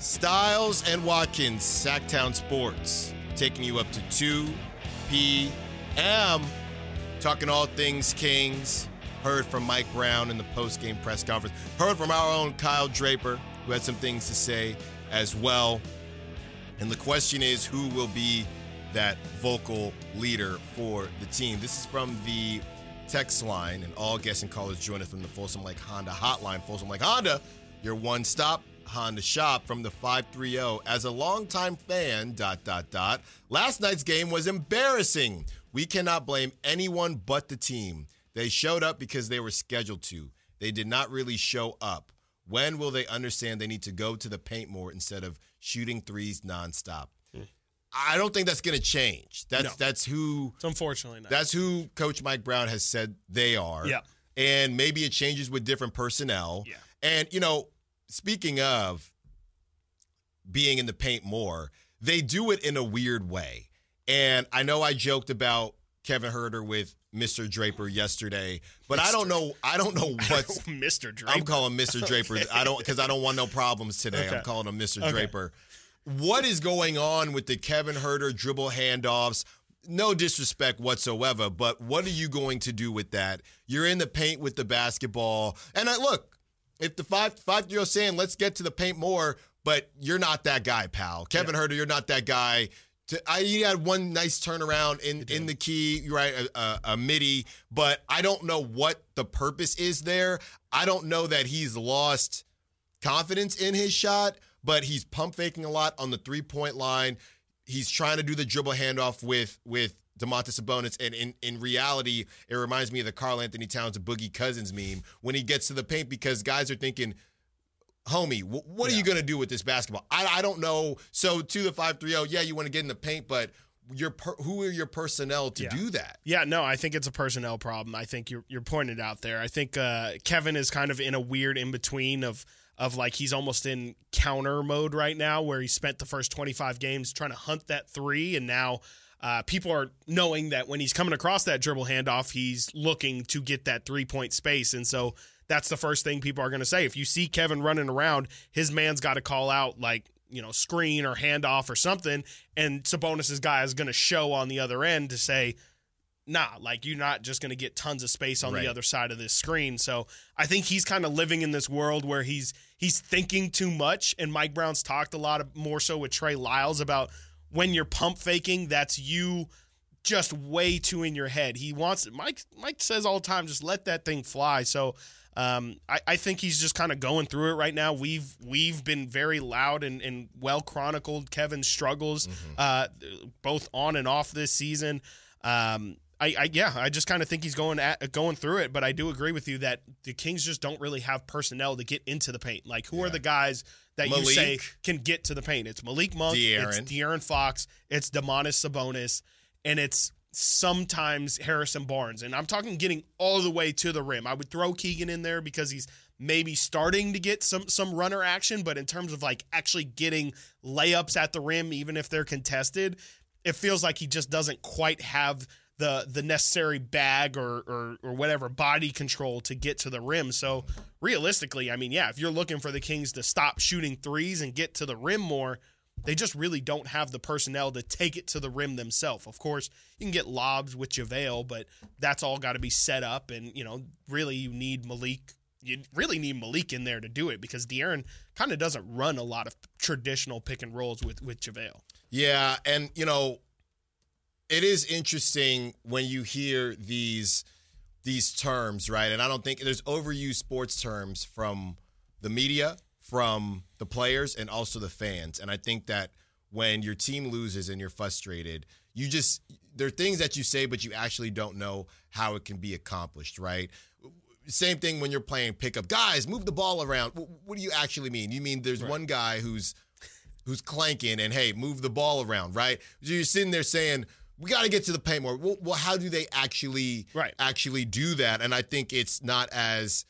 Stiles and Watkins, Sactown Sports, taking you up to 2 p.m. Talking all things Kings. Heard from Mike Brown in the post-game press conference. Heard from our own Kyle Draper, who had some things to say as well. And the question is, who will be that vocal leader for the team? This is from the text line, and all guests and callers join us from the Folsom Lake Honda hotline. Folsom Lake Honda, your one-stop Honda shop from the 530. As a longtime fan, dot, dot, dot, last night's game was embarrassing. We cannot blame anyone but the team. They showed up because they were scheduled to. They did not really show up. When will they understand they need to go to the paint more instead of shooting threes nonstop? I don't think that's going to change. That's No. that's who It's unfortunately not. that's who Coach Mike Brown has said they are. Yeah. And maybe it changes with different personnel. Yeah. And, you know, speaking of being in the paint more, they do it in a weird way. And I know I joked about Kevin Huerter with Mr. Draper yesterday, but I don't know I don't know what Mr. Draper. I'm calling Mr. Draper. I don't because I don't want no problems today. I'm calling him Mr. Okay. Draper. What is going on with the Kevin Huerter dribble handoffs? No disrespect whatsoever, but what are you going to do with that? You're in the paint with the basketball, and I look. If the five five year old saying let's get to the paint more, but you're not that guy, pal. Kevin Huerter, you're not that guy. To, I he had one nice turnaround in in the key, right, a, a, a midi, but I don't know what the purpose is there. I don't know that he's lost confidence in his shot, but he's pump faking a lot on the three point line. He's trying to do the dribble handoff with with Domantas Sabonis, and in, in reality, it reminds me of the Karl-Anthony Towns Boogie Cousins meme when he gets to the paint because guys are thinking, homie, wh- what are you going to do with this basketball? I, I don't know. So to the five three zero, yeah, you want to get in the paint, but your per, who are your personnel to Yeah. do that? Yeah, no, I think it's a personnel problem. I think you're you're pointing it out there. I think uh, Kevin is kind of in a weird in between of of like he's almost in counter mode right now, where he spent the first 25 games trying to hunt that three, and now. Uh, people are knowing that when he's coming across that dribble handoff, he's looking to get that three point space. And so that's the first thing people are going to say. If you see Kevin running around, his man's got to call out, like, you know, screen or handoff or something. And Sabonis' guy is going to show on the other end to say, nah, like you're not just going to get tons of space on Right. the other side of this screen. So I think he's kind of living in this world where he's he's thinking too much. And Mike Brown's talked a lot of, more so with Trey Lyles about when you're pump faking, that's you just way too in your head. He wants Mike. Mike says all the time, just let that thing fly. So. Um, I, I think he's just kind of going through it right now. We've we've been very loud and, and well chronicled Kevin's struggles, uh, both on and off this season. Um, I, I yeah, I just kind of think he's going at going through it, but I do agree with you that the Kings just don't really have personnel to get into the paint. Like, who are the guys that you say can get to the paint? It's Malik Monk, it's De'Aaron. De'Aaron Fox, it's Domantas Sabonis, and it's sometimes Harrison Barnes. And I'm talking getting all the way to the rim. I would throw Keegan in there because he's maybe starting to get some some runner action, but in terms of like actually getting layups at the rim, even if they're contested, it feels like he just doesn't quite have the the necessary bag or, or or whatever body control to get to the rim. So realistically, I mean, yeah, if you're looking for the Kings to stop shooting threes and get to the rim more, they just really don't have the personnel to take it to the rim themselves. Of course, you can get lobs with JaVale, but that's all got to be set up. And, you know, really you need Malik. You really need Malik in there to do it because De'Aaron kind of doesn't run a lot of traditional pick and rolls with, with JaVale. Yeah, and you know, it is interesting when you hear these these terms, right? And I don't think there's overused sports terms from the media, from the players, and also the fans. And I think that when your team loses and you're frustrated, you just there are things that you say, but you actually don't know how it can be accomplished, right? Same thing when you're playing pickup. Guys, move the ball around. What do you actually mean? You mean there's one guy who's who's clanking and hey, move the ball around, right? So you're sitting there saying, we got to get to the paint more. Well, well, how do they actually Right. actually do that? And I think it's not as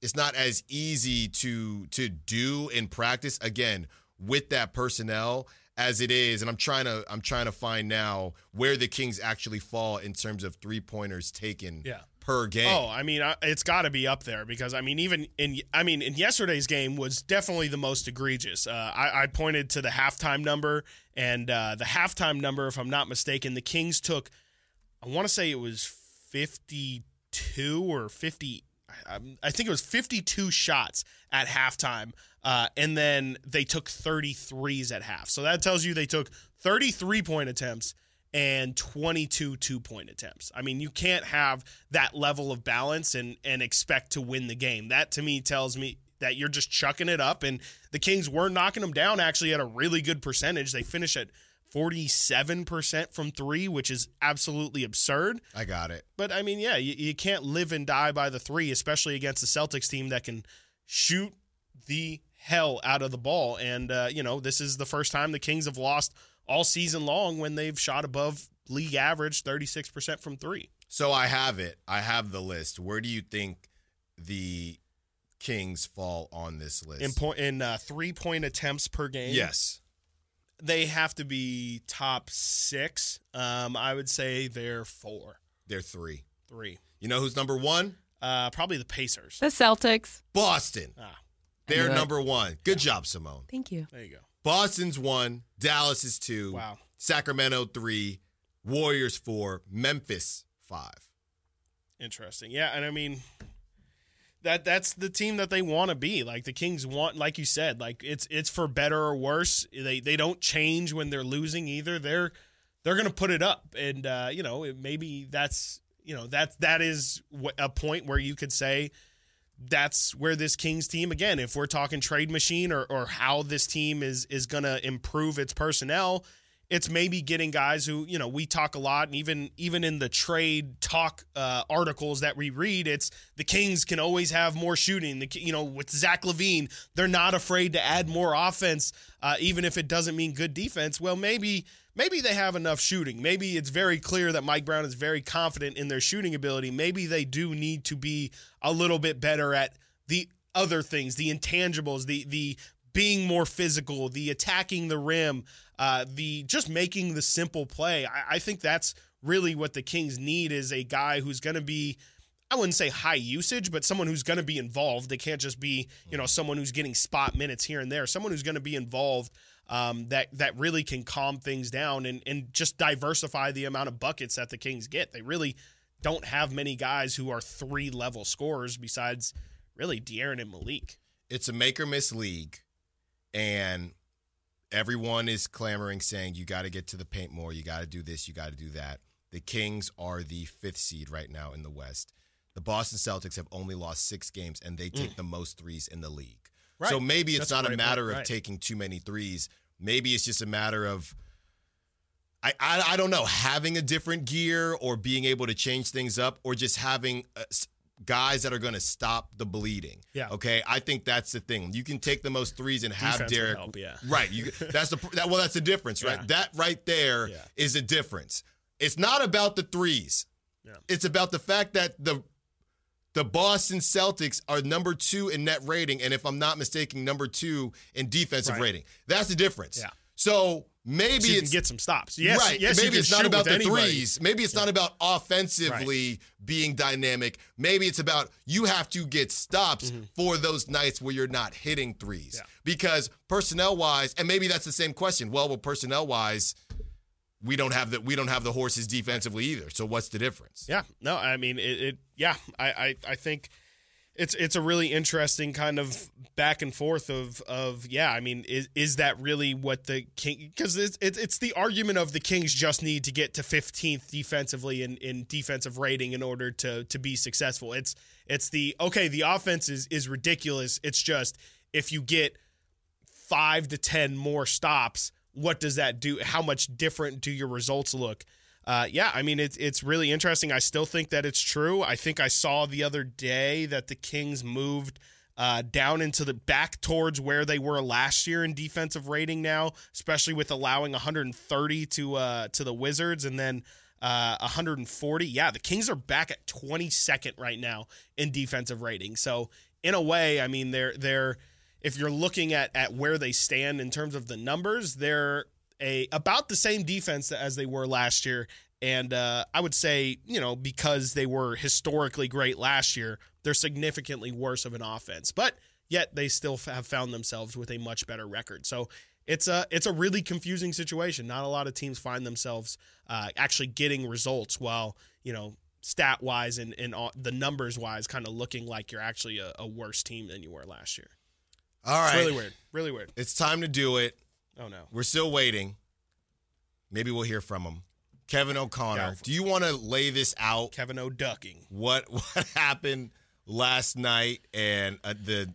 it's not as easy to to do in practice again with that personnel as it is and I'm trying to I'm trying to find now where the Kings actually fall in terms of three pointers taken Yeah. Per game. Oh, I mean, it's got to be up there because I mean, even in I mean, in yesterday's game was definitely the most egregious. Uh, I, I pointed to the halftime number, and uh, the halftime number, if I'm not mistaken, the Kings took, I want to say it was 52 or 50. I, think it was 52 shots at halftime, uh, and then they took 33s at half. So that tells you they took 33 point attempts and 22 two point attempts. I mean, you can't have that level of balance and and expect to win the game. That to me tells me that you're just chucking it up and the Kings were knocking them down actually at a really good percentage. They finish at 47% from 3, which is absolutely absurd. I got it. But I mean, yeah, you, you can't live and die by the 3, especially against the Celtics team that can shoot the hell out of the ball and uh, you know, this is the first time the Kings have lost all season long when they've shot above league average 36% from 3. So I have it. I have the list. Where do you think the Kings fall on this list? in point in uh, three point attempts per game. yes. they have to be top six. Um, I would say they're four, They're three. three. You know who's number one? Uh, probably the Pacers. The Celtics. Boston. Ah, They're knew number one. Good job, Simone. Thank you. there you go. Boston's one. Dallas is two. Wow. Sacramento three. Warriors four. Memphis five. Interesting. Yeah, and I mean that that's the team that they want to be. Like the Kings want like you said, like it's it's for better or worse. They they don't change when they're losing either. They're they're going to put it up and uh, you know, it, maybe that's you know, that that is a point where you could say that's where this Kings team again, if we're talking trade machine or or how this team is is going to improve its personnel, it's maybe getting guys who you know we talk a lot and even even in the trade talk uh, articles that we read it's the kings can always have more shooting. The you know with zach LaVine they're not afraid to add more offense uh, even if it doesn't mean good defense. Well maybe maybe they have enough shooting maybe it's very clear that mike brown is very confident in their shooting ability maybe they do need to be a little bit better at the other things the intangibles the the being more physical, the attacking the rim, uh, the just making the simple play. I, I think that's really what the Kings need is a guy who's going to be. I wouldn't say high usage, but someone who's going to be involved. They can't just be, you know, someone who's getting spot minutes here and there. Someone who's going to be involved um, that that really can calm things down and and just diversify the amount of buckets that the Kings get. They really don't have many guys who are three level scorers besides really De'Aaron and Malik. It's a make or miss league, and everyone is clamoring saying you got to get to the paint more, you got to do this, you got to do that. The Kings are the fifth seed right now in the West. The Boston Celtics have only lost six games, and they take the most threes in the league. Right. So maybe it's That's not a a matter point. of Right. taking too many threes. Maybe it's just a matter of I, I I don't know having a different gear or being able to change things up or just having uh, s- guys that are going to stop the bleeding. Yeah. Okay. I think that's the thing. You can take the most threes and have Defense Derek. help, yeah. Right. You that's the that, well that's the difference, right? Yeah. That right there is Yeah. a difference. It's not about the threes. Yeah. It's about the fact that the the Boston Celtics are number two in net rating, and if I'm not mistaken, number two in defensive Right. rating. That's the difference. Yeah. So maybe So you it's can get some stops. Yes, right. yes, Maybe it's not about the anybody. threes. Maybe it's not about offensively being dynamic. Maybe it's about you have to get stops mm-hmm. for those nights where you're not hitting threes. Yeah. Because personnel wise, and maybe that's the same question. Well, well, personnel wise, we don't have the we don't have the horses defensively either. So what's the difference? Yeah, no, I mean it. it yeah, I, I, I think it's it's a really interesting kind of back and forth of of yeah. I mean, is is that really what the king? Because it's it's the argument of the Kings just need to get to 15th defensively in in defensive rating in order to to be successful. It's it's the okay. The offense is is ridiculous. It's just if you get five to ten more stops, what does that do? How much different do your results look? Uh, yeah, I mean it's it's really interesting. I still think that it's true. I think I saw the other day that the Kings moved uh, down into the back towards where they were last year in defensive rating now, especially with allowing 130 to uh, to the Wizards and then uh, 140. Yeah, the Kings are back at 22nd right now in defensive rating. So in a way, I mean they're they're if you're looking at at where they stand in terms of the numbers, they're a about the same defense as they were last year And uh, I would say, you know, because they were historically great last year, they're significantly worse of an offense. But yet they still have found themselves with a much better record. So it's a it's a really confusing situation. Not a lot of teams find themselves uh, actually getting results while you know stat wise and and all, the numbers wise, kind of looking like you're actually a, a, worse team than you were last year. All right, it's really weird, really weird. It's time to do it. Oh no, we're still waiting. Maybe we'll hear from him. Kevin O'Connor, do you want to lay this out? Kevin O'Ducking. What what happened last night and uh, the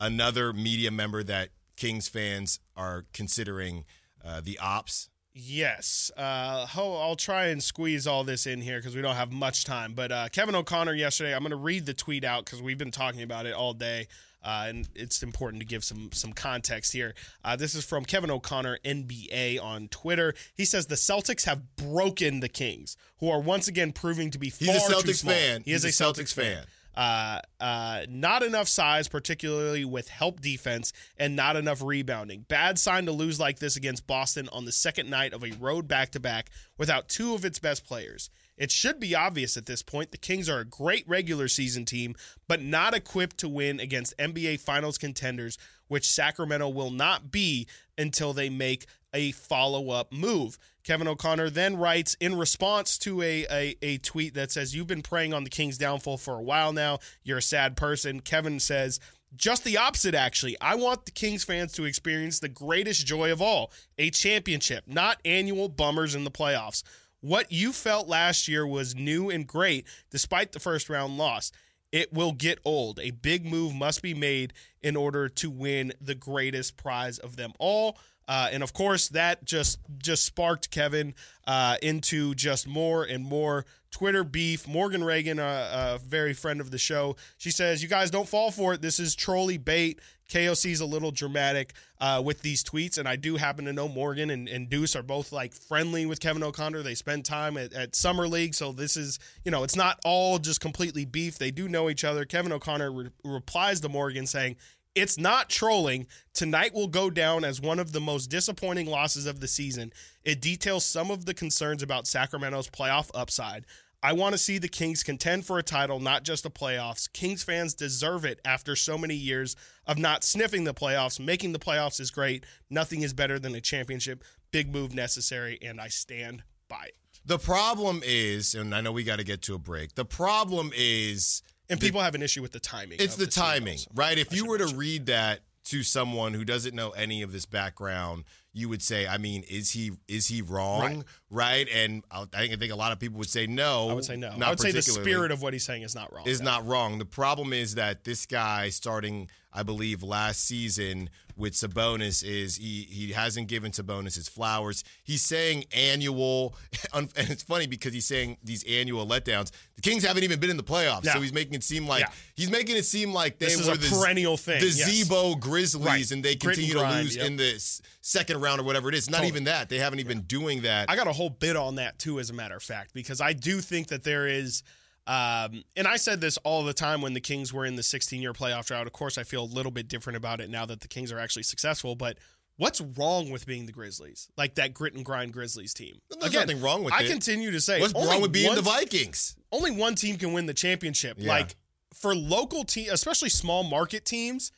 another media member that Kings fans are considering uh, the ops? Yes. Uh, I'll try and squeeze all this in here because we don't have much time. But uh, Kevin O'Connor yesterday, I'm going to read the tweet out because we've been talking about it all day. Uh, and it's important to give some some context here. Uh, this is from Kevin O'Connor, NBA, on Twitter. He says the Celtics have broken the Kings, who are once again proving to be far He's a Celtics too small. fan. He is He's a Celtics, Celtics, fan. fan. Uh, uh, not enough size, particularly with help defense, and not enough rebounding. Bad sign to lose like this against Boston on the second night of a road back to back without two of its best players. It should be obvious at this point the Kings are a great regular season team, but not equipped to win against NBA Finals contenders, which Sacramento will not be until they make a follow up move. Kevin O'Connor then writes in response to a, a, a, tweet that says, You've been preying on the King's downfall for a while now. You're a sad person. Kevin says, just the opposite, actually. I want the Kings fans to experience the greatest joy of all a championship, not annual bummers in the playoffs. What you felt last year was new and great, despite the first round loss. It will get old. A big move must be made in order to win the greatest prize of them all. Uh, and of course, that just just sparked Kevin uh, into just more and more Twitter beef. Morgan Ragan, a, a, very friend of the show, she says, "You guys don't fall for it. This is trolley bait." KOC is a little dramatic uh, with these tweets, and I do happen to know Morgan and, and, Deuce are both like friendly with Kevin O'Connor. They spend time at, at summer league, so this is you know it's not all just completely beef. They do know each other. Kevin O'Connor re- replies to Morgan saying, it's not trolling. Tonight will go down as one of the most disappointing losses of the season. It details some of the concerns about Sacramento's playoff upside. I want to see the Kings contend for a title, not just the playoffs. Kings fans deserve it after so many years of not sniffing the playoffs. Making the playoffs is great. Nothing is better than a championship. Big move necessary, and I stand by it. The problem is, and I know we got to get to a break. The problem is and people the, have an issue with the timing. It's the, the timing, right? If I you were to read that to someone who doesn't know any of this background, you would say, I mean, is he is he wrong, right? right? And I think, I think a lot of people would say no. I would say no. I would say the spirit of what he's saying is not wrong. Is not wrong. The problem is that this guy, starting, I believe, last season with Sabonis, is he he hasn't given Sabonis his flowers. He's saying annual, and it's funny because he's saying these annual letdowns. The Kings haven't even been in the playoffs, so he's making it seem like yeah. he's making it seem like they this were the perennial thing, the yes. Z-Bo Grizzlies, right. and they continue grind, to lose yep. in the second round or whatever it is. Not totally. even that. They haven't even yeah. doing that. I got a whole bit on that too, as a matter of fact, because I do think that there is. Um, and I said this all the time when the Kings were in the 16 year playoff drought. Of course, I feel a little bit different about it now that the Kings are actually successful. But what's wrong with being the Grizzlies? Like that grit and grind Grizzlies team. There's Again, nothing wrong with I it. I continue to say what's wrong with being one, the Vikings? Only one team can win the championship. Yeah. Like for local team, especially small market teams,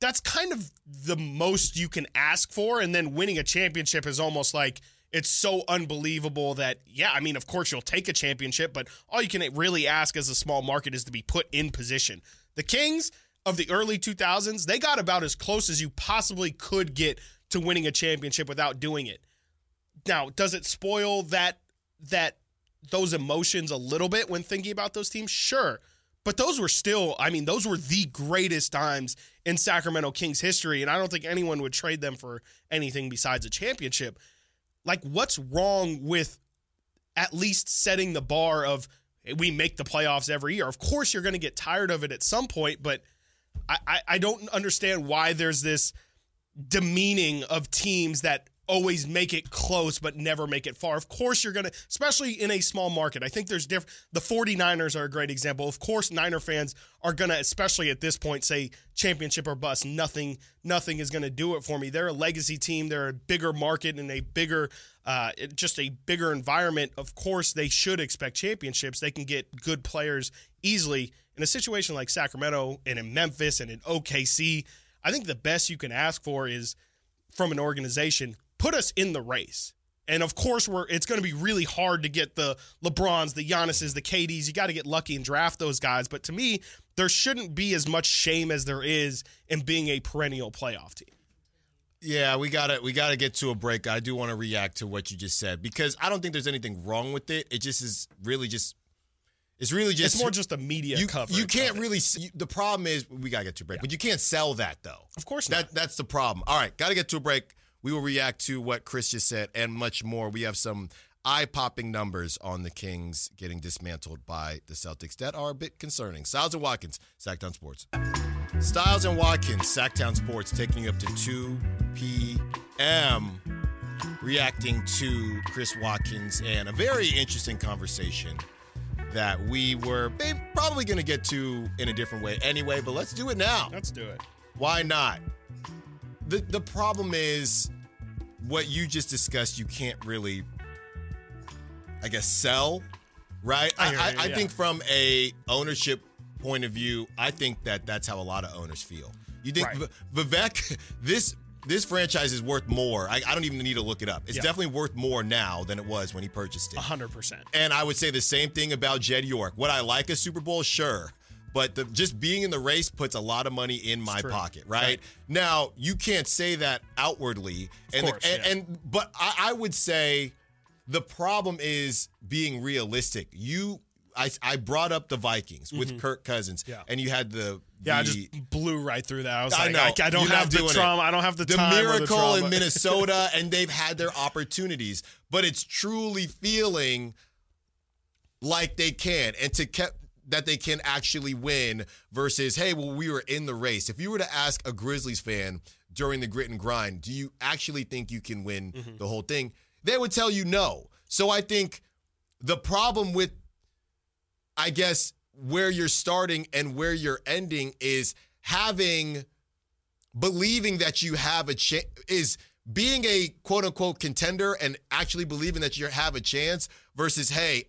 that's kind of the most you can ask for. And then winning a championship is almost like it's so unbelievable that yeah i mean of course you'll take a championship but all you can really ask as a small market is to be put in position. The kings of the early 2000s they got about as close as you possibly could get to winning a championship without doing it. Now does it spoil that that those emotions a little bit when thinking about those teams? Sure. But those were still i mean those were the greatest times in sacramento kings history and i don't think anyone would trade them for anything besides a championship like, what's wrong with at least setting the bar of we make the playoffs every year? Of course, you're going to get tired of it at some point, but I, I, I don't understand why there's this demeaning of teams that always make it close but never make it far. Of course you're going to especially in a small market. I think there's different the 49ers are a great example. Of course Niner fans are going to especially at this point say championship or bust. Nothing nothing is going to do it for me. They're a legacy team, they're a bigger market and a bigger uh, just a bigger environment. Of course they should expect championships. They can get good players easily. In a situation like Sacramento and in Memphis and in OKC, I think the best you can ask for is from an organization put us in the race. And of course, we're it's going to be really hard to get the LeBrons, the Giannis's, the KDs. You got to get lucky and draft those guys. But to me, there shouldn't be as much shame as there is in being a perennial playoff team. Yeah, we gotta we gotta get to a break. I do want to react to what you just said because I don't think there's anything wrong with it. It just is really just it's really just it's more just a media you, coverage. You can't really. See, the problem is we gotta get to a break, yeah. but you can't sell that though. Of course not. That that's the problem. All right, gotta get to a break. We will react to what Chris just said and much more. We have some eye popping numbers on the Kings getting dismantled by the Celtics that are a bit concerning. Stiles and Watkins, Sactown Sports. Stiles and Watkins, Sactown Sports, taking you up to 2 p.m. Reacting to Chris Watkins and a very interesting conversation that we were probably going to get to in a different way anyway, but let's do it now. Let's do it. Why not? The the problem is what you just discussed, you can't really, I guess, sell, right? I, I, I, I think from a ownership point of view, I think that that's how a lot of owners feel. You think right. Vivek, this this franchise is worth more. I, I, don't even need to look it up. It's yeah. definitely worth more now than it was when he purchased it. 100%. And I would say the same thing about Jed York. Would I like a Super Bowl? Sure but the, just being in the race puts a lot of money in my pocket, right? right? Now you can't say that outwardly, and course, the, and, yeah. and, but I, I would say the problem is being realistic. You I, I brought up the Vikings with mm-hmm. Kirk Cousins, yeah. and you had the, the, yeah, I just blew right through that. I was I like, know. I, I don't have the trauma. It. I don't have the, Trump. the miracle in Minnesota, and they've had their opportunities, but it's truly feeling like they can, and to kept that they can actually win versus, hey, well, we were in the race. If you were to ask a Grizzlies fan during the grit and grind, do you actually think you can win mm-hmm. the whole thing? They would tell you no. So I think the problem with, I guess, where you're starting and where you're ending is having, believing that you have a chance, is being a quote unquote contender and actually believing that you have a chance versus, hey,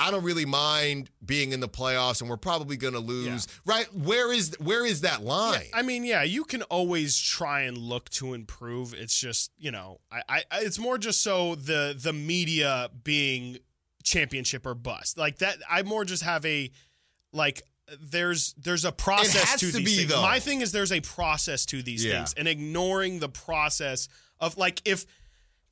I don't really mind being in the playoffs, and we're probably going to lose. Yeah. Right? Where is where is that line? Yeah, I mean, yeah, you can always try and look to improve. It's just you know, I, I it's more just so the the media being championship or bust like that. I more just have a like there's there's a process to, to, these be, things. Though. My thing is there's a process to these yeah. things, and ignoring the process of like if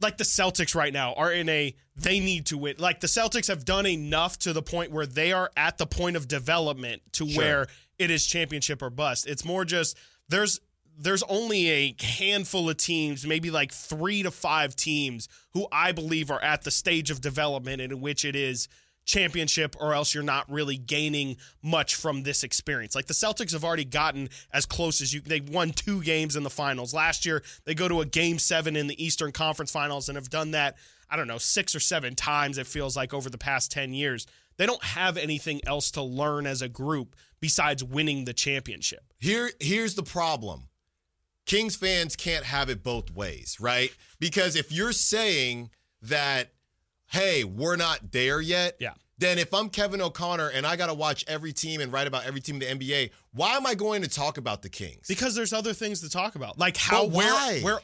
like the Celtics right now are in a they need to win. Like the Celtics have done enough to the point where they are at the point of development to sure. where it is championship or bust. It's more just there's there's only a handful of teams, maybe like 3 to 5 teams who I believe are at the stage of development in which it is championship or else you're not really gaining much from this experience. Like the Celtics have already gotten as close as you they won two games in the finals. Last year they go to a game 7 in the Eastern Conference Finals and have done that I don't know 6 or 7 times it feels like over the past 10 years. They don't have anything else to learn as a group besides winning the championship. Here here's the problem. Kings fans can't have it both ways, right? Because if you're saying that hey, we're not there yet. Yeah. Then if I'm Kevin O'Connor and I got to watch every team and write about every team in the NBA, why am I going to talk about the Kings? Because there's other things to talk about. Like how but why? where where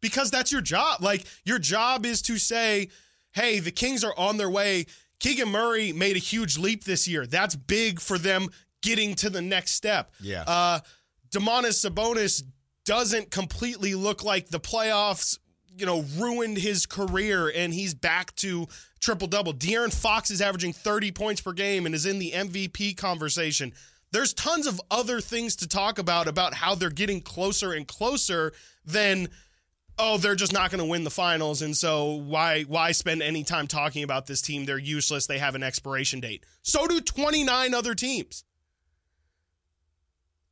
because that's your job. Like your job is to say, "Hey, the Kings are on their way. Keegan Murray made a huge leap this year. That's big for them getting to the next step." Yeah. Uh Domantas Sabonis doesn't completely look like the playoffs you know, ruined his career and he's back to triple double. De'Aaron Fox is averaging 30 points per game and is in the MVP conversation. There's tons of other things to talk about about how they're getting closer and closer than oh they're just not going to win the finals and so why why spend any time talking about this team they're useless they have an expiration date so do 29 other teams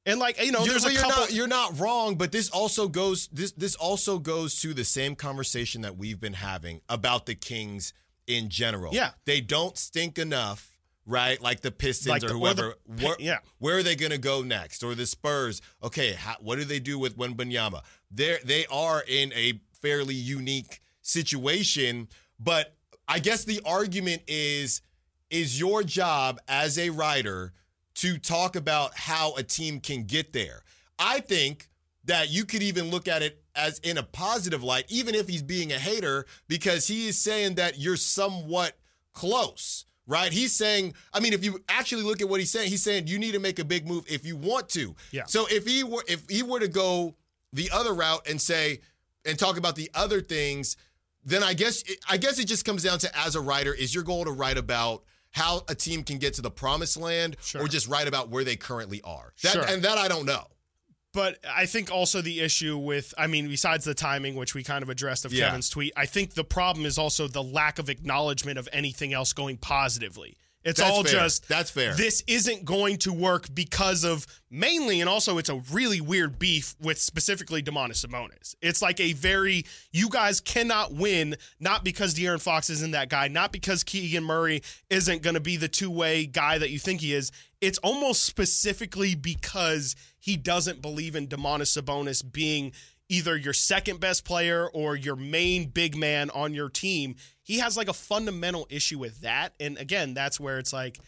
And like you know, You're, there's a you're not, you're not wrong, but this also goes this this also goes to the same conversation that we've been having about the Kings in general. Yeah. they don't stink enough, right? Like the Pistons Like or the- or whoever. the- where, yeah. where are they going to go next? Or the Spurs? Okay, how, what do they do with Wembanyama? They they are in a fairly unique situation, but I guess the argument is is your job as a writer to talk about how a team can get there. I think that you could even look at it as in a positive light, even if he's being a hater, because he is saying that you're somewhat close, right? He's saying, I mean, if you actually look at what he's saying, he's saying you need to make a big move if you want to. Yeah. So if he were if he were to go the other route and say and talk about the other things, then I guess I guess it just comes down to as a writer, is your goal to write about how a team can get to the promised land Sure. or just write about where they currently are? That, Sure. And that I don't know. But I think also the issue with, I mean, besides the timing, which we kind of addressed of Yeah. Kevin's tweet, I think the problem is also the lack of acknowledgement of anything else going positively. It's That's all fair. just That's fair. This isn't going to work because of mainly, and also it's a really weird beef with specifically Domantas Sabonis. It's like a very you guys cannot win not because De'Aaron Fox isn't that guy, not because Keegan Murray isn't going to be the two way guy that you think he is. It's almost specifically because he doesn't believe in Domantas Sabonis being either your second best player or your main big man on your team. He has like a fundamental issue with that. And again, that's where it's like,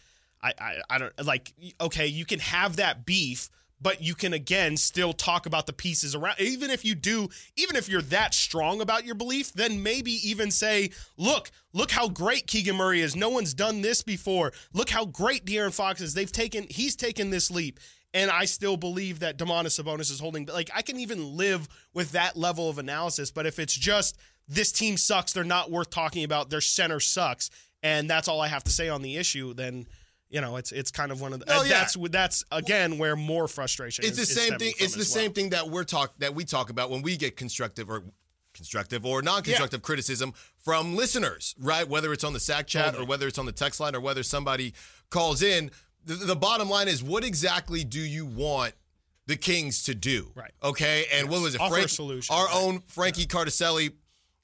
I, I, I don't like, okay, you can have that beef, but you can again still talk about the pieces around. Even if you do, even if you're that strong about your belief, then maybe even say, look, look how great Keegan Murray is. No one's done this before. Look how great De'Aaron Fox is. They've taken, he's taken this leap. And I still believe that Domantas Sabonis is holding. Like I can even live with that level of analysis. But if it's just this team sucks, they're not worth talking about. Their center sucks, and that's all I have to say on the issue. Then you know it's it's kind of one of the. And yeah. That's that's again where more frustration. it's is, the same thing. It's the well. same thing that we're talk that we talk about when we get constructive or constructive or non-constructive criticism from listeners, right? Whether it's on the sack chat Totally. or whether it's on the text line or whether somebody calls in. The, the bottom line is, what exactly do you want the Kings to do? Right. Okay. And what was it? Offer a solution, Our right. own Frankie Cardicelli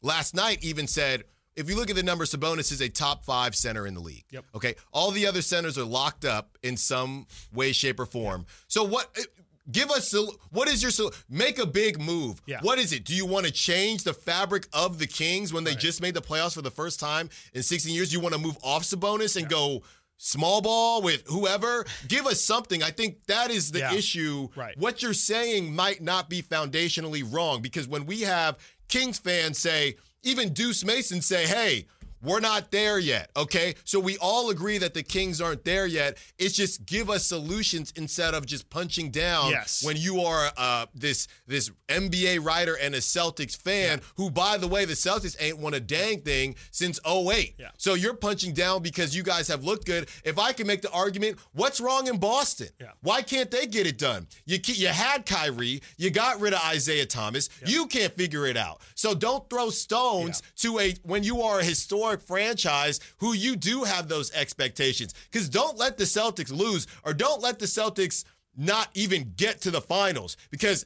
last night even said. If you look at the numbers, Sabonis is a top five center in the league. Yep. Okay. All the other centers are locked up in some way, shape, or form. So what? Eh, give us what is your make a big move. Yeah. What is it? Do you want to change the fabric of the Kings when they just made the playoffs for the first time in 16 years? You want to move off Sabonis and go small ball with whoever? Give us something. I think that is the Yeah. issue. Right. What you're saying might not be foundationally wrong because when we have Kings fans say, even Deuce Mason say, hey, we're not there yet. Okay. So we all agree that the Kings aren't there yet. It's just give us solutions instead of just punching down Yes. when you are uh, this this NBA writer and a Celtics fan who, by the way, the Celtics ain't won a dang thing since 08. Yeah. So you're punching down because you guys have looked good. If I can make the argument, what's wrong in Boston? Yeah. Why can't they get it done? You you had Kyrie, you got rid of Isaiah Thomas. You can't figure it out. So don't throw stones to a when you are a historic franchise who you do have those expectations. Because don't let the Celtics lose or don't let the Celtics not even get to the finals. Because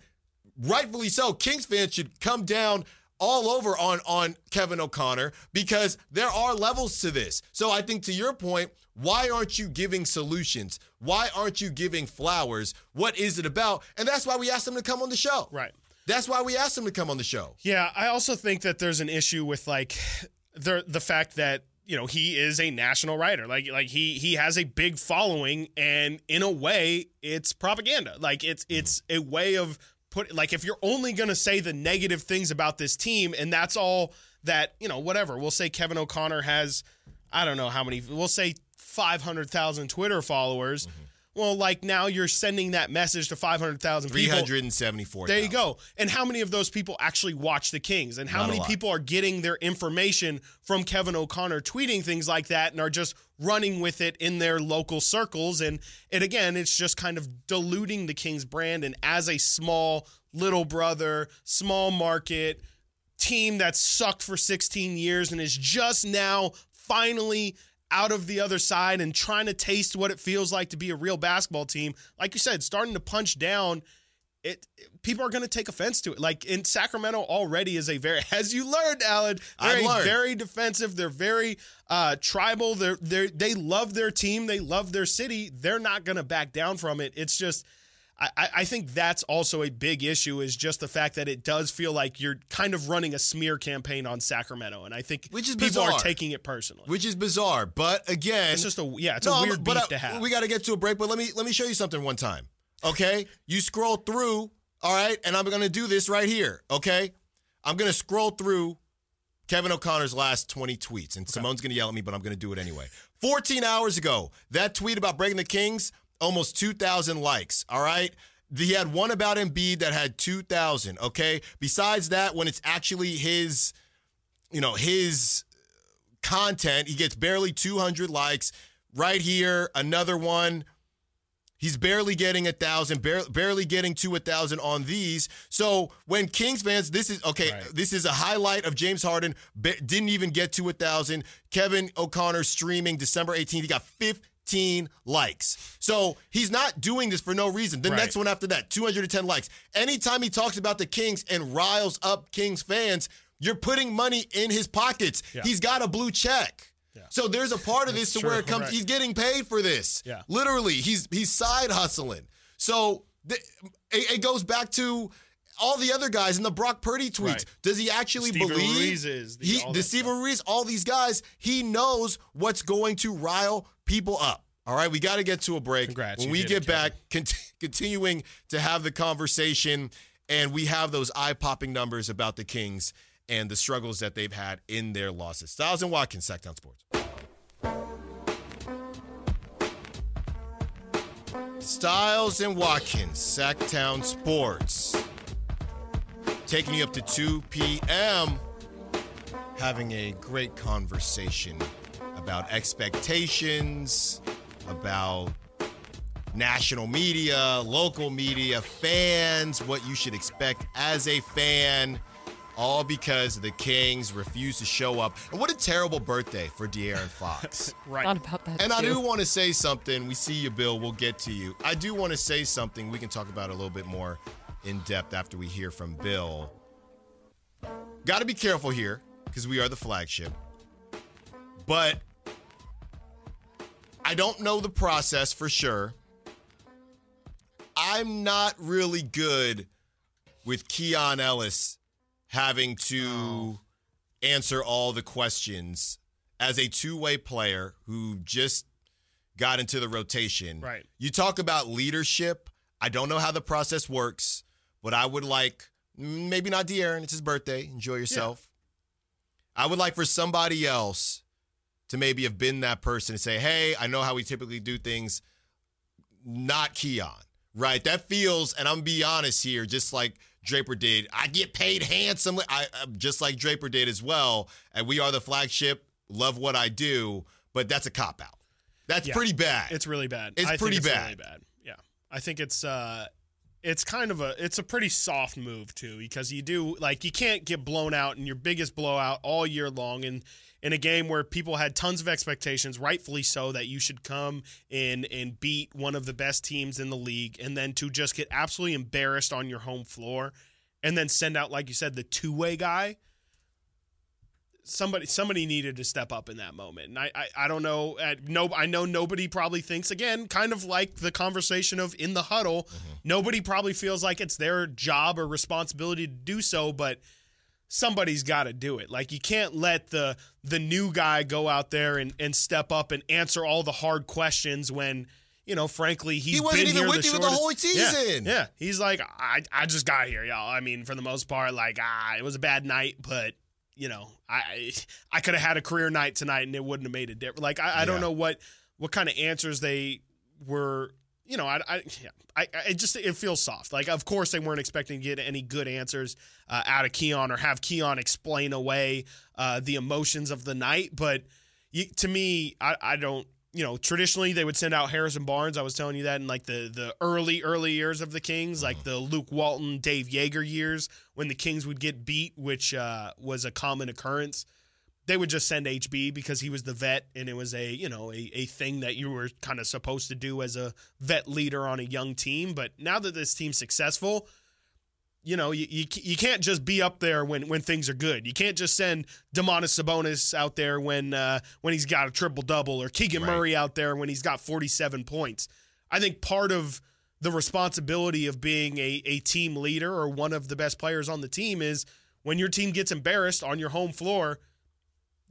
rightfully so, Kings fans should come down all over on on Kevin O'Connor because there are levels to this. So I think to your point, why aren't you giving solutions? Why aren't you giving flowers? What is it about? And that's why we asked them to come on the show. Right. That's why we asked him to come on the show. Yeah, I also think that there's an issue with like the the fact that you know he is a national writer. Like like he he has a big following, and in a way, it's propaganda. Like it's mm-hmm. it's a way of put like if you're only gonna say the negative things about this team, and that's all that you know whatever. We'll say Kevin O'Connor has I don't know how many. We'll say five hundred thousand Twitter followers. Mm-hmm. Well, like now you're sending that message to five hundred thousand people. 374. There you go. And how many of those people actually watch the Kings? And how Not many people are getting their information from Kevin O'Connor tweeting things like that and are just running with it in their local circles? And and again, it's just kind of diluting the Kings brand. And as a small little brother, small market team that sucked for 16 years and is just now finally out of the other side and trying to taste what it feels like to be a real basketball team, like you said, starting to punch down, it people are going to take offense to it. Like in Sacramento already is a very, as you learned, Alan, very learned. very defensive. They're very uh, tribal. They're they they love their team. They love their city. They're not going to back down from it. It's just. I, I- think that's also a big issue is just the fact that it does feel like you're kind of running a smear campaign on Sacramento, and I think Which is people are taking it personally. which is bizarre. But again, It's just a yeah, it's No, a weird but beef to have. We got to get to a break, but let me let me show you something one time. Okay, you scroll through. All right, and I'm going to do this right here. Okay, I'm going to scroll through Kevin O'Connor's last 20 tweets, and Simone's going to yell at me, but I'm going to do it anyway. 14 hours ago, that tweet about breaking the Kings, almost 2,000 likes. All right. He had one about Embiid that had 2,000. Okay. Besides that, when it's actually his, you know, his content. He gets barely 200 likes. Right here, another one. He's barely getting a thousand, bar- barely getting to a thousand on these. So when Kings fans, this is okay. Right. This is a highlight of James Harden. Didn't even get to a thousand. Kevin O'Connor streaming December 18th. He got 15 likes. So he's not doing this for no reason. The Right. next one after that, 210 likes. Anytime he talks about the Kings and riles up Kings fans, you're putting money in his pockets. Yeah. He's got a blue check. So there's a part of this to That's where it comes. right. He's getting paid for this. Yeah. literally, he's he's side hustling. So th- it, it goes back to all the other guys in the Brock Purdy tweets. Right. Does he actually Steven believe the- he, all the Steven Ruiz, all these guys? He knows what's going to rile people up. All right, we got to get to a break. Congrats, when we get it, back, cont- continuing to have the conversation, and we have those eye-popping numbers about the Kings and the struggles that they've had in their losses. Stiles and Watkins, Sactown Sports. Stiles and Watkins, Sactown Sports. Taking you up to 2 p.m. Having a great conversation about expectations, about national media, local media, fans, what you should expect as a fan, all because the Kings refuse to show up. And what a terrible birthday for De'Aaron Fox. right. Thought about that And I do want to say something. We see you, Bill. We'll get to you. I do want to say something. We can talk about a little bit more in depth after we hear from Bill. Got to be careful here because we are the flagship. But I don't know the process for sure. I'm not really good with Keon Ellis having to answer all the questions as a two-way player who just got into the rotation. Right. You talk about leadership. I don't know how the process works, but I would like mm, maybe not De'Aaron. It's his birthday. Enjoy yourself. I would like for somebody else to maybe have been that person to say, "Hey, I know how we typically do things." Not Keon, right? That feels, and I'm gonna be honest here, just like Draper did. I get paid handsomely, I uh, just like Draper did as well. And we are the flagship. Love what I do, but that's a cop out. That's Yeah. pretty bad. It's really bad. It's I pretty it's bad. Really bad. Yeah, I think it's uh, it's kind of a it's a pretty soft move too because you do like you can't get blown out in your biggest blowout all year long and in a game where people had tons of expectations, rightfully so, that you should come in and beat one of the best teams in the league, and then to just get absolutely embarrassed on your home floor, and then send out like you said the two way guy somebody somebody needed to step up in that moment and i i, I don't know uh, no i know nobody probably thinks again kind of like the conversation of in the huddle nobody probably feels like it's their job or responsibility to do so but somebody's got to do it like you can't let the the new guy go out there and and step up and answer all the hard questions when you know, frankly, he's He wasn't been even here with the you the shortest- whole Yeah, season. Yeah, he's like, I, I just got here, y'all. I mean, for the most part, like, ah, it was a bad night, but you know, I I could have had a career night tonight, and it wouldn't have made a difference. Like, I, I don't know what what kind of answers they were. You know, I, I, yeah, I, I just it feels soft. Like, of course, they weren't expecting to get any good answers uh, out of Keon or have Keon explain away uh, the emotions of the night. But you, to me, I, I don't. You know, traditionally they would send out Harrison Barnes. I was telling you that in like the the early early years of the Kings, like the Luke Walton, Dave Joerger years when the Kings would get beat, which uh, was a common occurrence. they would just send HB because he was the vet and it was a you know a, a thing that you were kind of supposed to do as a vet leader on a young team. But now that this team's successful, you know you, you, you can't just be up there when, when things are good. You can't just send Domantas Sabonis out there when uh, when he's got a triple double or Keegan Right. Murray out there when he's got 47 points. I think part of the responsibility of being a, a team leader or one of the best players on the team is when your team gets embarrassed on your home floor,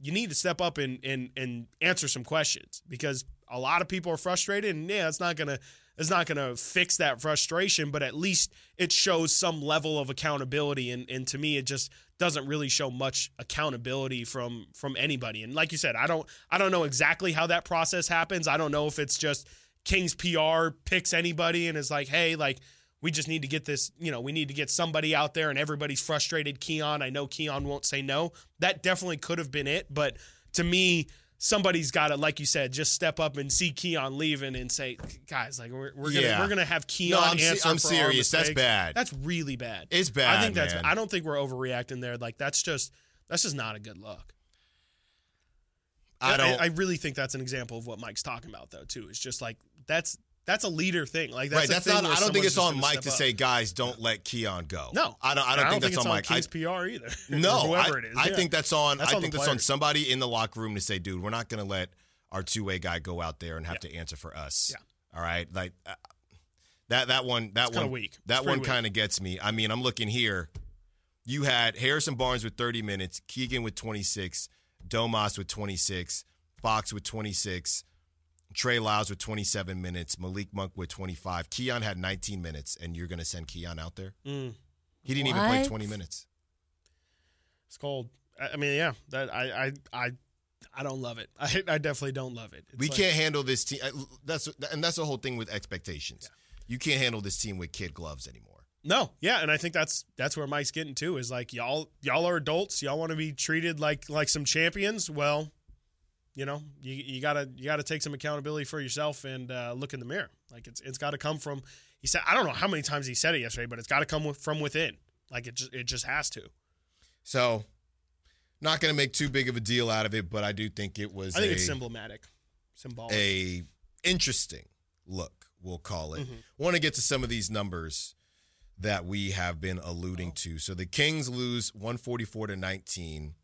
you need to step up and and and answer some questions because a lot of people are frustrated and yeah, it's not gonna it's not gonna fix that frustration, but at least it shows some level of accountability and and to me it just doesn't really show much accountability from from anybody. And like you said, I don't I don't know exactly how that process happens. I don't know if it's just King's PR picks anybody and is like, hey, like we just need to get this, you know, we need to get somebody out there and everybody's frustrated. Keon, I know Keon won't say no. That definitely could have been it. But to me, somebody's got to, like you said, just step up and see Keon leaving and say, guys, like we're, we're gonna Yeah. we're gonna have Keon No, I'm answer. I'm serious. That's bad. That's really bad. It's bad. I think that's. man. I don't think we're overreacting there. Like that's just that's just not a good look. I don't. I, really think that's an example of what Mike's talking about, though. Too. It's just like that's that's a leader thing. Like that's right. That's not. I don't think it's on Mike to up. say, guys, don't let Keon go. No, I don't. I don't think that's it's on Mike. I, King's PR either. no, whoever I, it is. I yeah. think that's on. That's I on think that's on somebody in the locker room to say, dude, we're not going to let our two way guy go out there and have to answer for us. Yeah. All right. Like uh, that. That one. That kinda one. weak. That pretty one kind of gets me. I mean, I'm looking here. You had Harrison Barnes with 30 minutes, Keegan with 26, Domas with 26, Fox with 26, Trey Lyles with 27 minutes, Malik Monk with 25. Keon had 19 minutes, and you're going to send Keon out there? Mm, He didn't even play 20 minutes. it's cold. I, I mean, yeah. That I I I I don't love it. I I definitely don't love it. It's we like- can't handle this team. That's and that's the whole thing with expectations. You can't handle this team with kid gloves anymore. No, yeah, and I think that's that's where Mike's getting to is like y'all y'all are adults. Y'all want to be treated like like some champions. Well, you know, you, you gotta you gotta take some accountability for yourself and uh, look in the mirror. Like it's it's got to come from. He said I don't know how many times he said it yesterday, but it's got to come with, from within. Like it just it just has to. So, not going to make too big of a deal out of it, but I do think it was I think a, it's symbolic, symbolic. a interesting look. We'll call it. Mhm. Want to get to some of these numbers that we have been alluding to. So the Kings lose 144 to 19.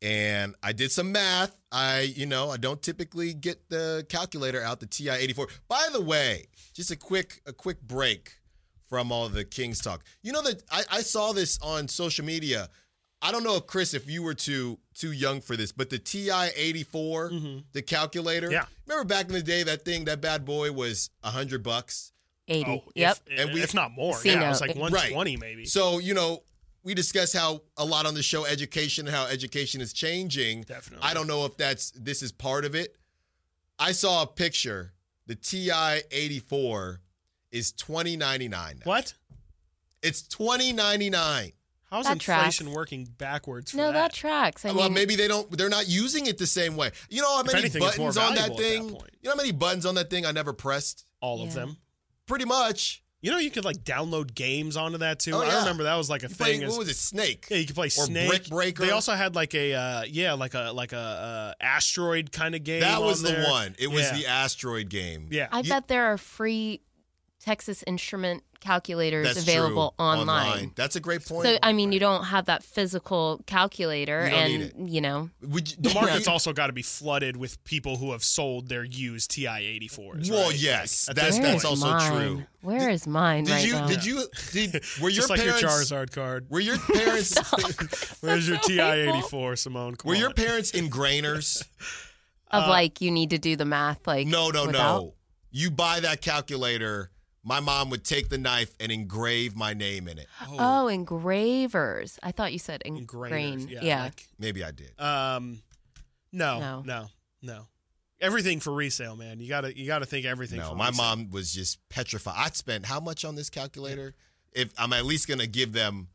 And I did some math. I, you know, I don't typically get the calculator out, the TI 84. By the way, just a quick, a quick break from all the Kings talk. You know that I, I saw this on social media. I don't know if Chris, if you were too too young for this, but the TI 84, Mhm. the calculator. Yeah. Remember back in the day, that thing, that bad boy was a hundred bucks. 80. Oh, yep. If, And we- if not more, See, yeah, no, it was like it- one twenty maybe. So, you know, we discuss how a lot on the show education and how education is changing. Definitely. I don't know if that's this is part of it. I saw a picture. The TI 84 is 2099. What? It's 2099. How's That inflation tracks. working backwards? For No, that, that tracks. I well, mean, maybe they don't they're not using it the same way. You know how many anything, buttons on that valuable at that thing? you know how many buttons on that thing I never pressed? all of Yeah. them. Pretty much. You know, you could like download games onto that too. Oh, I remember that was like a You play- thing. as- what was it? Snake. yeah, you could play or Snake. Brick Breaker? They also had like a uh, yeah, like a like a uh, asteroid kind of game. That was on the there. one. It was Yeah. the asteroid game. Yeah, I You- bet there are free Texas Instrument calculators That's available true. online. That's a great point. So I mean, you don't have that physical calculator, You and you know, Would you, the market's also got to be flooded with people who have sold their used TI 84s. Well, right? yes, Like, that's that's also mine? true. Where is mine Did right you now? did you did were your just like parents your Charizard card. were your parents Where's your so Ti eighty four, Simone? Come were your parents ingrainers? of uh, like you need to do the math, like No, no, without- no. You buy that calculator. My mom would take the knife and engrave my name in it. Oh, engravers. I thought you said Engravers, ingrain. Yeah. Yeah. like- Maybe I did. um, no, No. no, no, Everything for resale, man. You gotta, you gotta think everything. No, for my resale. mom was just petrified. I spent how much on this calculator? If I'm at least gonna give them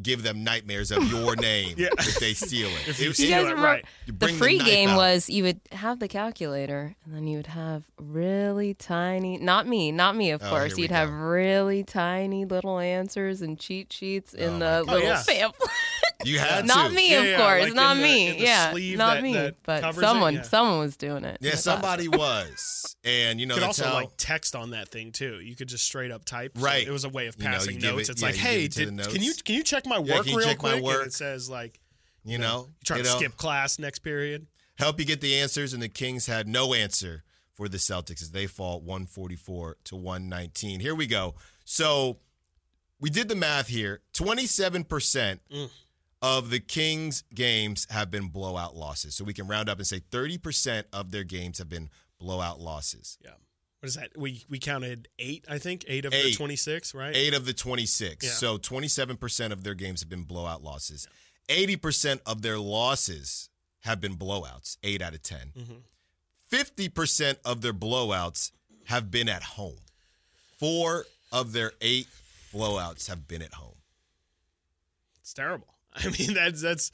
give them nightmares of your name Yeah. if they steal it. If you It- steal guys it, remember- right? you the free knife game out. was you would have the calculator and then you would have really tiny not me not me of Oh, course. You'd have really tiny little answers and cheat sheets Oh in my the God. little yeah. pamphlet You had Not to. me, Yeah, of yeah, course. like not in the- me. in the yeah, sleeve not that- me. that but covers it, someone, yeah. someone was doing it. Yeah, somebody was, and you know You could also how- like text on that thing too. You could just straight up type. So Right. it was a way of You know, you passing notes. it- it's yeah, like, hey, it did, the can you can you check my Yeah, work can you real check my quick? work? And it says like, you know, you trying you to skip class next period. help you get the answers, and the Kings had no answer for the Celtics as they fall 144 to 119. Here we go. So we did the math here. 27% Mm. Of the Kings games have been blowout losses. So we can round up and say 30% of their games have been blowout losses. Yeah. What is that? We we counted eight, I think, eight of the twenty six, right? Eight of the 26. Yeah. So 27% of their games have been blowout losses. 80% of their losses have been blowouts, eight out of 10. Mm-hmm. 50% of their blowouts have been at home. Four of their eight blowouts have been at home. It's terrible. I mean, that's that's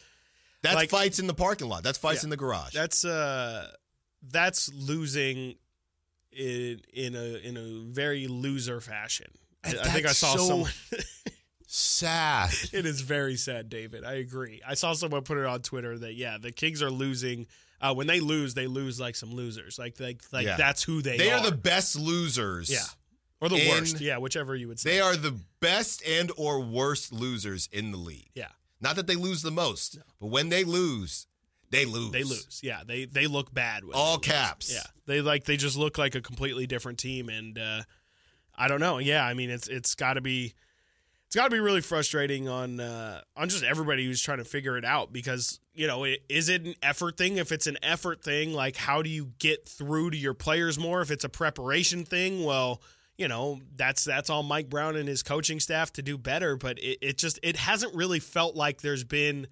That's Like- fights in the parking lot. That's fights Yeah. in the garage. that's uh that's losing in in a in a very loser fashion. I, I think I saw so- someone. sad. it is very sad, David. I agree. I saw someone put it on Twitter that yeah, the Kings are losing. Uh, when they lose, they lose like some losers. Like like like Yeah. that's who they, are. They are. are the best losers. yeah, or the in- worst. Yeah, whichever you would say. They are the best and or worst losers in the league. yeah, Not that they lose the most, but when they lose, they lose. they lose. Yeah, they they look bad. All caps. Yeah, they like they just look like a completely different team, and uh, I don't know. Yeah, I mean it's it's got to be it's got to be really frustrating on uh, on just everybody who's trying to figure it out because you know it, is it an effort thing? If it's an effort thing, like how do you get through to your players more? If it's a preparation thing, well. You know that's that's all Mike Brown and his coaching staff to do better, but it, it just it hasn't really felt like there's been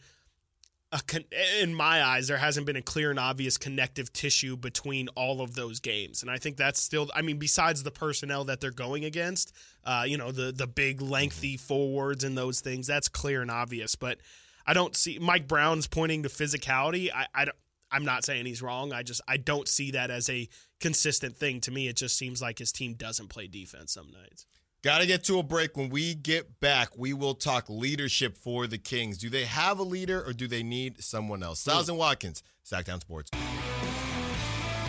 a con- in my eyes there hasn't been a clear and obvious connective tissue between all of those games. And i think that's still i mean besides the personnel that they're going against uh, you know the the big lengthy forwards and those things that's clear and obvious. But i don't see mike brown's pointing to physicality. I, I don't I'm not saying he's wrong. I just I don't see that as a consistent thing. To me, it just seems like his team doesn't play defense some nights. Got to get to a break. When we get back, we will talk leadership for the Kings. Do they have a leader or do they need someone else? Hmm. Stiles and Watkins, Sactown Sports.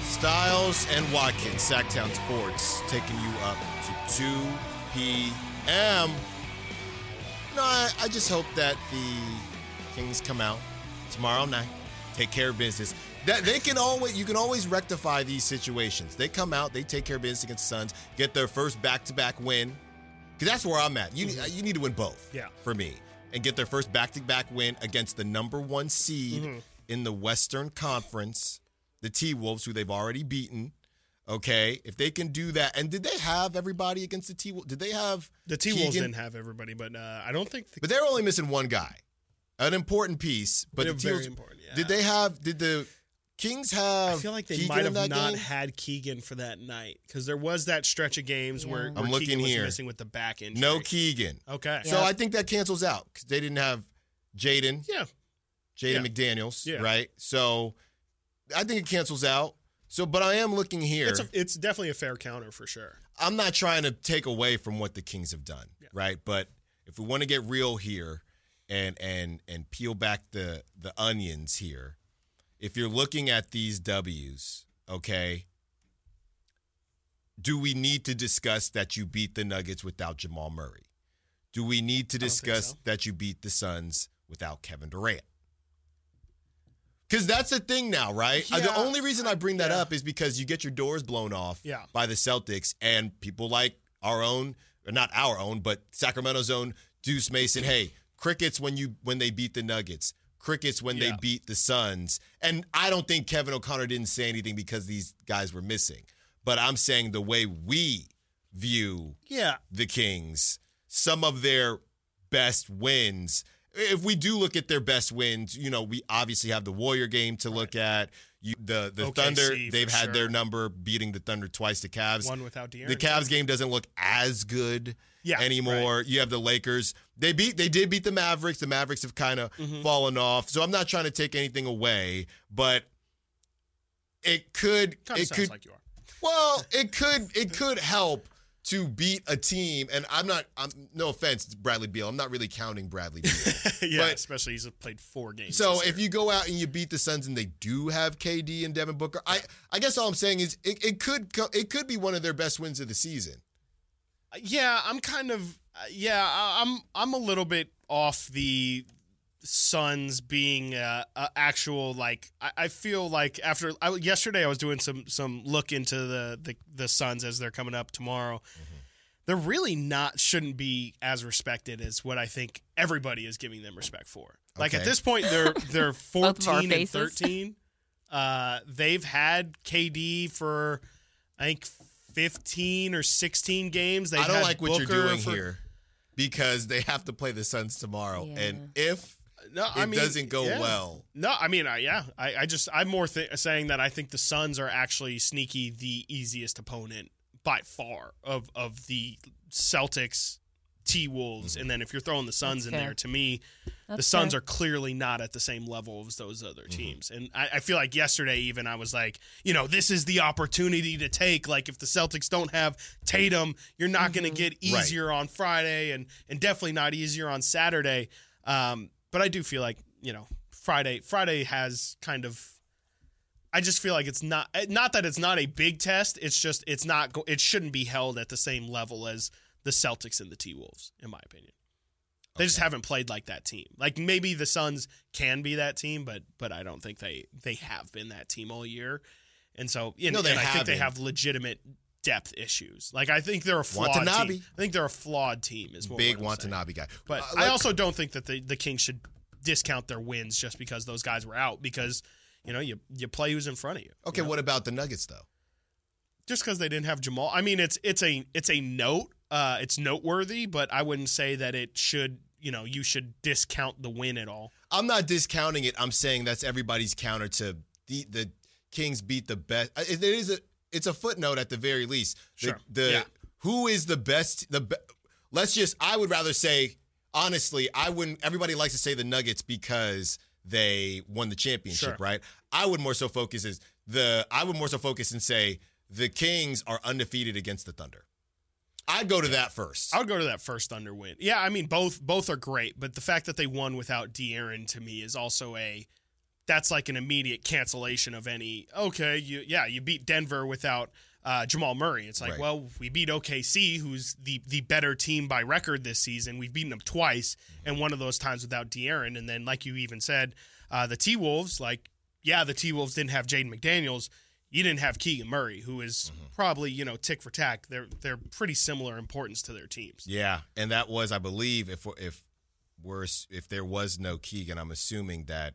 Stiles and Watkins, Sactown Sports, taking you up to 2 p.m. No, I, I just hope that the Kings come out tomorrow night, take care of business. That they can always, you can always rectify these situations. They come out, they take care of business against the Suns, get their first back-to-back win. Because that's where I'm at. You need, you need to win both. Yeah. For me, and get their first back-to-back win against the number one seed in the Western Conference, the T Wolves, who they've already beaten. Okay, if they can do that, and did they have everybody against the T Wolves? Did they have The T Wolves didn't have everybody, but uh, I don't think the, But they're only missing one guy, an important piece. But They're the very T-Wolves- important, yeah. Did they have? Did the Kings have? I feel like they Keegan might have not game? had Keegan for that night because there was that stretch of games where, Yeah. where I'm looking Keegan was here. missing with the back injury. no Keegan. Okay. So I think that cancels out because they didn't have Jaden, Yeah. Jaden Yeah. McDaniels, Yeah. right? So I think it cancels out. So, but I am looking here. It's, a, it's definitely a fair counter for sure. I'm not trying to take away from what the Kings have done, Yeah. right? But if we want to get real here and and and peel back the the onions here, if you're looking at these W's, okay, do we need to discuss that you beat the Nuggets without Jamal Murray? Do we need to discuss so. that you beat the Suns without Kevin Durant? Because that's the thing now, right? Uh, the only reason I bring that yeah. up is because you get your doors blown off Yeah. by the Celtics and people like our own, or not our own, but Sacramento's own Deuce Mason. Hey, crickets when you when they beat the Nuggets, crickets when they beat the Suns. And I don't think Kevin O'Connor didn't say anything because these guys were missing. But I'm saying the way we view Yeah. the Kings, some of their best wins. If we do look at their best wins, you know, we obviously have the Warrior game to look at. You, the the OKC Thunder, they've had their number beating the Thunder twice. The Cavs, One without De'Aaron. the Cavs game doesn't look as good Yeah, anymore. You have the Lakers. They beat they did beat the Mavericks. The Mavericks have kind of Mhm. fallen off. So I'm not trying to take anything away, but it could Kind it could like you are. well, it could it could help to beat a team, and I'm not. I'm no offense, Bradley Beal. I'm not really counting Bradley Beal. yeah, But- especially he's played four games. So if you go out and you beat the Suns and they do have KD and Devin Booker, I I guess all I'm saying is it, it could co- it could be one of their best wins of the season. yeah, I'm kind of uh, yeah, I'm I'm a little bit off the Suns being uh, uh, actual like I, I feel like after I, yesterday I was doing some some look into the the the Suns as they're coming up tomorrow. They're really not shouldn't be as respected as what I think everybody is giving them respect for. Like at this point, they're they're fourteen and thirteen. Uh, they've had KD for I think fifteen or sixteen games. They've I don't had like what you're doing for- here because they have to play the Suns tomorrow, Yeah. and if No, it I mean, doesn't go yeah. well, No, I mean, I, yeah, I, I just I'm more th- saying that I think the Suns are actually sneaky the easiest opponent by far of of the Celtics, T Wolves, and then if you're throwing the Suns That's in fair. there, to me, the Suns fair. are clearly not at the same level as those other Mm-hmm. teams. And I, I feel like yesterday, even I was like, you know, this is the opportunity to take. Like, if the Celtics don't have Tatum, you're not going to get Right. easier on Friday, and and definitely not easier on Saturday. Um, but I do feel like you know, Friday Friday has kind of. I just feel like it's not not that it's not a big test. It's just it's not it shouldn't be held at the same level as the Celtics and the T Wolves, in my opinion. They just haven't played like that team. Like maybe the Suns can be that team, but but I don't think they they have been that team all year. And so, you know, they I think they have legitimate depth issues. Like I think they're a flawed Watanabe. team. I think they're a flawed team. Is what big I'm saying. Watanabe guy. But Uh, I also don't think that the the Kings should discount their wins just because those guys were out. Because you know you you play who's in front of you. okay. you know? What about the Nuggets though? just because they didn't have Jamal. I mean, it's it's a it's a note. Uh, it's noteworthy, but I wouldn't say that it should. You know, you should discount the win at all. I'm not discounting it. I'm saying that's everybody's counter to the the Kings beat the best. uh, It is a it's a footnote at the very least. The, Sure. The Yeah. who is the best? The be, let's just. I would rather say honestly. I wouldn't. Everybody likes to say the Nuggets because they won the championship, Sure. right? I would more so focus is the. I would more so focus and say the Kings are undefeated against the Thunder. I'd go to that first. I would go to that first Thunder win. Yeah, I mean both both are great, but the fact that they won without De'Aaron to me is also a that's like an immediate cancellation of any. Okay, you yeah you beat Denver without uh, Jamal Murray. It's like Right. well we beat OKC, who's the the better team by record this season. We've beaten them twice, and one of those times without De'Aaron. And then like you even said, uh, the T Wolves like yeah the T Wolves didn't have Jaden McDaniels. You didn't have Keegan Murray, who is probably you know tick for tack. They're they're pretty similar importance to their teams. Yeah, and that was, I believe, if if we're if there was no Keegan, I'm assuming that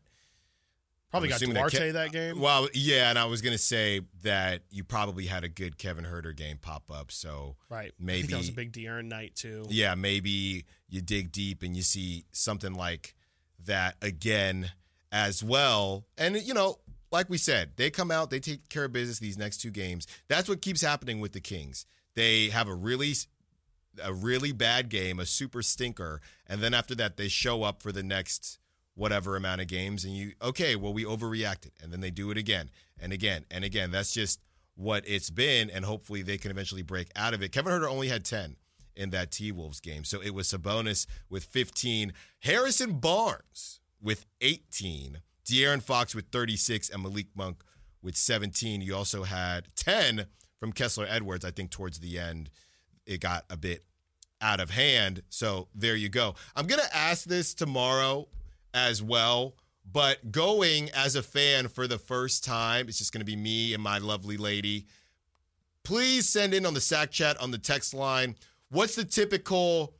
Probably got assuming that Duarte Ke- that, game. Well, yeah, and I was gonna say that you probably had a good Kevin Huerter game pop up, so right. Maybe- that was a big De'Aaron night too. yeah, maybe you dig deep and you see something like that again as well. And you know, like we said, they come out, they take care of business these next two games. That's what keeps happening with the Kings. They have a really a really bad game, a super stinker, and then after that they show up for the next whatever amount of games and you okay, well we overreacted and then they do it again and again and again. That's just what it's been and hopefully they can eventually break out of it. Kevin Huerter only had 10 in that T-Wolves game. So it was Sabonis with 15, Harrison Barnes with 18, De'Aaron Fox with 36 and Malik Monk with 17. You also had 10 from Kessler Edwards. I think towards the end it got a bit out of hand. So there you go. I'm going to ask this tomorrow as well, but going as a fan for the first time, it's just going to be me and my lovely lady. Please send in on the sack chat on the text line. What's the typical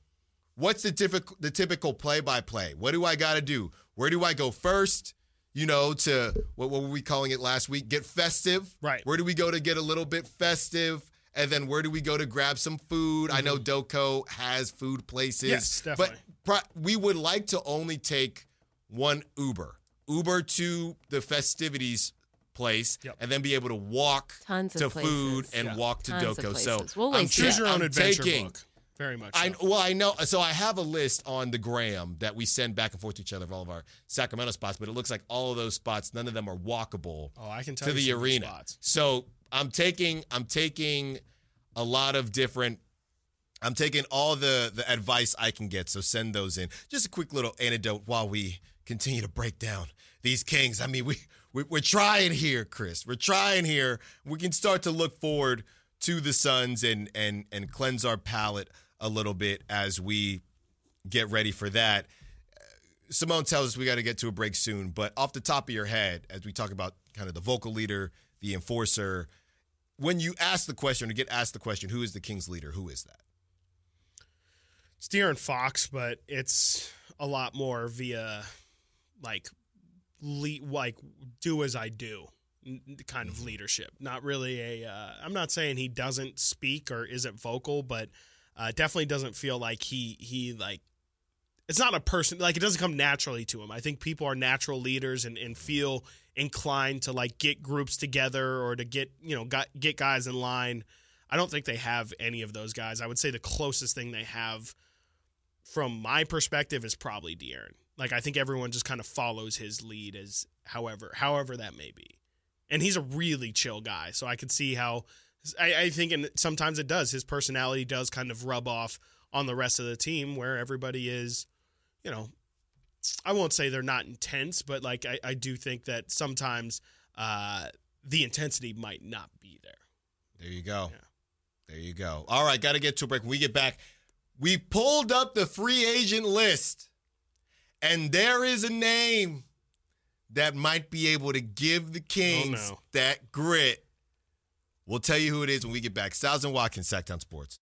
what's the typical the typical play by play? What do I got to do? Where do I go first? You know, to what, what were we calling it last week? Get festive. Right. Where do we go to get a little bit festive? And then where do we go to grab some food? I know Doco has food places. Mm-hmm. Yes, definitely. But we would like to only take one Uber. Uber to the festivities place Yep. and then be able to walk Tons to food and Yeah. walk to Tons of Doco. So. We'll I'm link ta- Choose your own I'm adventure taking- book. Very much. I so. well, I know. So I have a list on the gram that we send back and forth to each other of all of our Sacramento spots, but it looks like all of those spots, none of them are walkable oh, I can tell to you the arena. spots. So I'm taking I'm taking a lot of different I'm taking all the the advice I can get, so send those in. Just a quick little anecdote while we continue to break down these Kings. I mean, we, we we're trying here, Chris. We're trying here. We can start to look forward to the Suns and and and cleanse our palate a little bit as we get ready for that. Simone tells us we got to get to a break soon, but off the top of your head, as we talk about kind of the vocal leader, the enforcer, when you ask the question or get asked the question, who is the Kings leader? Who is that? It's De'Aaron Fox, but it's a lot more via like le- like do as I do kind of leadership. Not really a. Uh, I'm not saying he doesn't speak or isn't vocal, but uh, definitely doesn't feel like he he like. It's not a person like it doesn't come naturally to him. I think people are natural leaders and, and feel inclined to like get groups together or to get you know got, get guys in line. I don't think they have any of those guys. I would say the closest thing they have, from my perspective, is probably De'Aaron. Like I think everyone just kind of follows his lead as however however that may be, and he's a really chill guy. So I could see how I, I think and sometimes it does. His personality does kind of rub off on the rest of the team where everybody is, you know, I won't say they're not intense, but like I, I do think that sometimes uh, the intensity might not be there. There you go. Yeah. There you go. All right, got to get to a break. When we get back, we pulled up the free agent list, and there is a name that might be able to give the oh, Kings no. that grit. We'll tell you who it is when we get back. Stiles and Watkins, Sactown Sports.